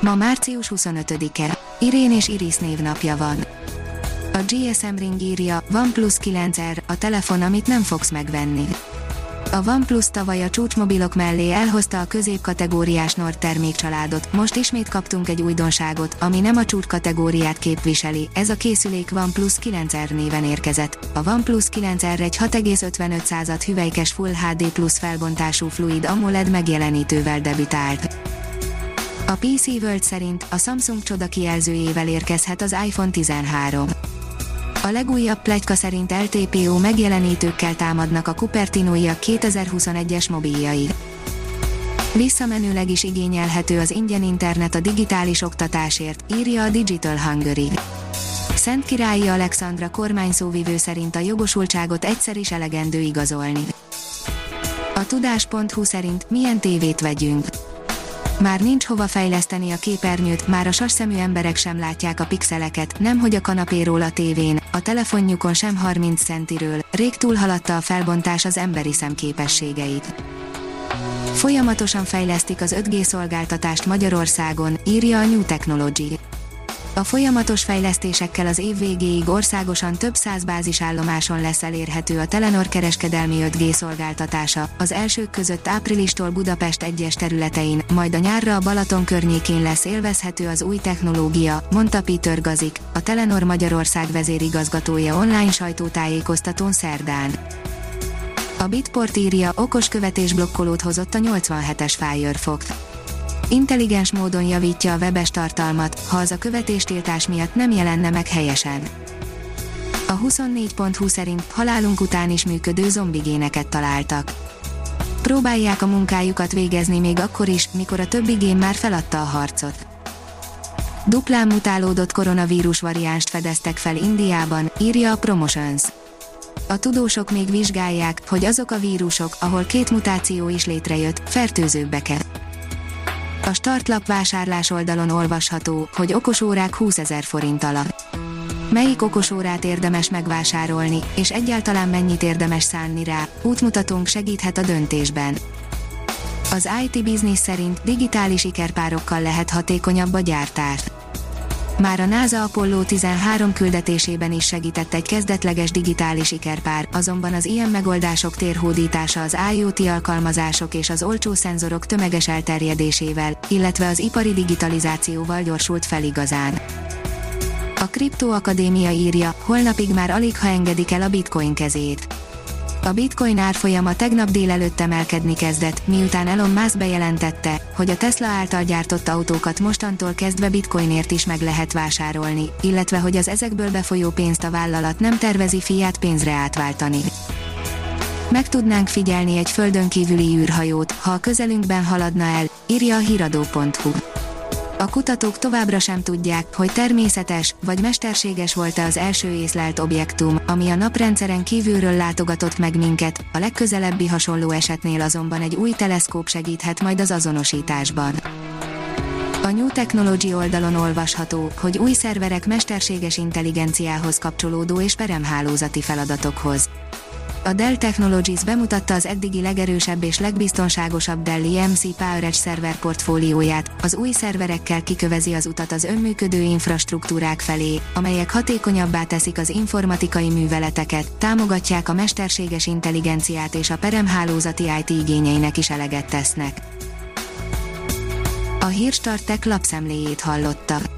Ma március 25-e. Irén és Iris névnapja van. A GSM Ring írja, OnePlus 9R, a telefon, amit nem fogsz megvenni. A OnePlus tavaly a csúcsmobilok mellé elhozta a középkategóriás Nord termékcsaládot, most ismét kaptunk egy újdonságot, ami nem a csúcskategóriát képviseli, ez a készülék OnePlus 9R néven érkezett. A OnePlus 9R egy 6,55 hüvelykes Full HD Plus felbontású fluid AMOLED megjelenítővel debütált. A PC World szerint a Samsung csoda kijelzőjével érkezhet az iPhone 13. A legújabb plegyka szerint LTPO megjelenítőkkel támadnak a Cupertinoiak 2021-es mobiljai. Visszamenőleg is igényelhető az ingyen internet a digitális oktatásért, írja a Digital Hungary. Szent Királyi Alexandra kormányszóvivő szerint a jogosultságot egyszer is elegendő igazolni. A tudás.hu szerint milyen tévét vegyünk. Már nincs hova fejleszteni a képernyőt, már a sasszemű emberek sem látják a pixeleket, nemhogy a kanapéról a tévén, a telefonjukon sem 30 centiről, rég túlhaladta a felbontás az emberi szem képességeit. Folyamatosan fejlesztik az 5G szolgáltatást Magyarországon, írja a New Technology. A folyamatos fejlesztésekkel az év végéig országosan több száz bázisállomáson lesz elérhető a Telenor kereskedelmi 5G szolgáltatása, az elsők között áprilistól Budapest egyes területein, majd a nyárra a Balaton környékén lesz élvezhető az új technológia, mondta Peter Gazik, a Telenor Magyarország vezérigazgatója online sajtótájékoztatón szerdán. A Bitport írja, okos követés blokkolót hozott a 87-es Firefox intelligens módon javítja a webes tartalmat, ha az a követéstiltás miatt nem jelenne meg helyesen. A 24.20 szerint halálunk után is működő zombigéneket találtak. Próbálják a munkájukat végezni még akkor is, mikor a többi gén már feladta a harcot. Duplán mutálódott koronavírus variánst fedeztek fel Indiában, írja a Promotions. A tudósok még vizsgálják, hogy azok a vírusok, ahol két mutáció is létrejött, fertőzőbbek-e. A startlap vásárlás oldalon olvasható, hogy okosórák 20 ezer forint alatt. Melyik okosórát érdemes megvásárolni, és egyáltalán mennyit érdemes szánni rá, útmutatónk segíthet a döntésben. Az IT Business szerint digitális ikerpárokkal lehet hatékonyabb a gyártás. Már a NASA Apollo 13 küldetésében is segített egy kezdetleges digitális ikerpár, azonban az ilyen megoldások térhódítása az IoT alkalmazások és az olcsó szenzorok tömeges elterjedésével, illetve az ipari digitalizációval gyorsult fel igazán. A Kriptoakadémia írja, holnapig már alig ha engedik el a bitcoin kezét. A bitcoin árfolyama tegnap délelőtt emelkedni kezdett, miután Elon Musk bejelentette, hogy a Tesla által gyártott autókat mostantól kezdve bitcoinért is meg lehet vásárolni, illetve hogy az ezekből befolyó pénzt a vállalat nem tervezi fiát pénzre átváltani. Meg tudnánk figyelni egy földön kívüli űrhajót, ha a közelünkben haladna el, írja a hiradó.hu. A kutatók továbbra sem tudják, hogy természetes vagy mesterséges volt-e az első észlelt objektum, ami a naprendszeren kívülről látogatott meg minket, a legközelebbi hasonló esetnél azonban egy új teleszkóp segíthet majd az azonosításban. A New Technology oldalon olvasható, hogy új szerverek mesterséges intelligenciához kapcsolódó és peremhálózati feladatokhoz a Dell Technologies bemutatta az eddigi legerősebb és legbiztonságosabb Dell EMC PowerEdge szerver portfólióját, az új szerverekkel kikövezi az utat az önműködő infrastruktúrák felé, amelyek hatékonyabbá teszik az informatikai műveleteket, támogatják a mesterséges intelligenciát és a peremhálózati IT igényeinek is eleget tesznek. A Hírstartek lapszemléjét hallotta.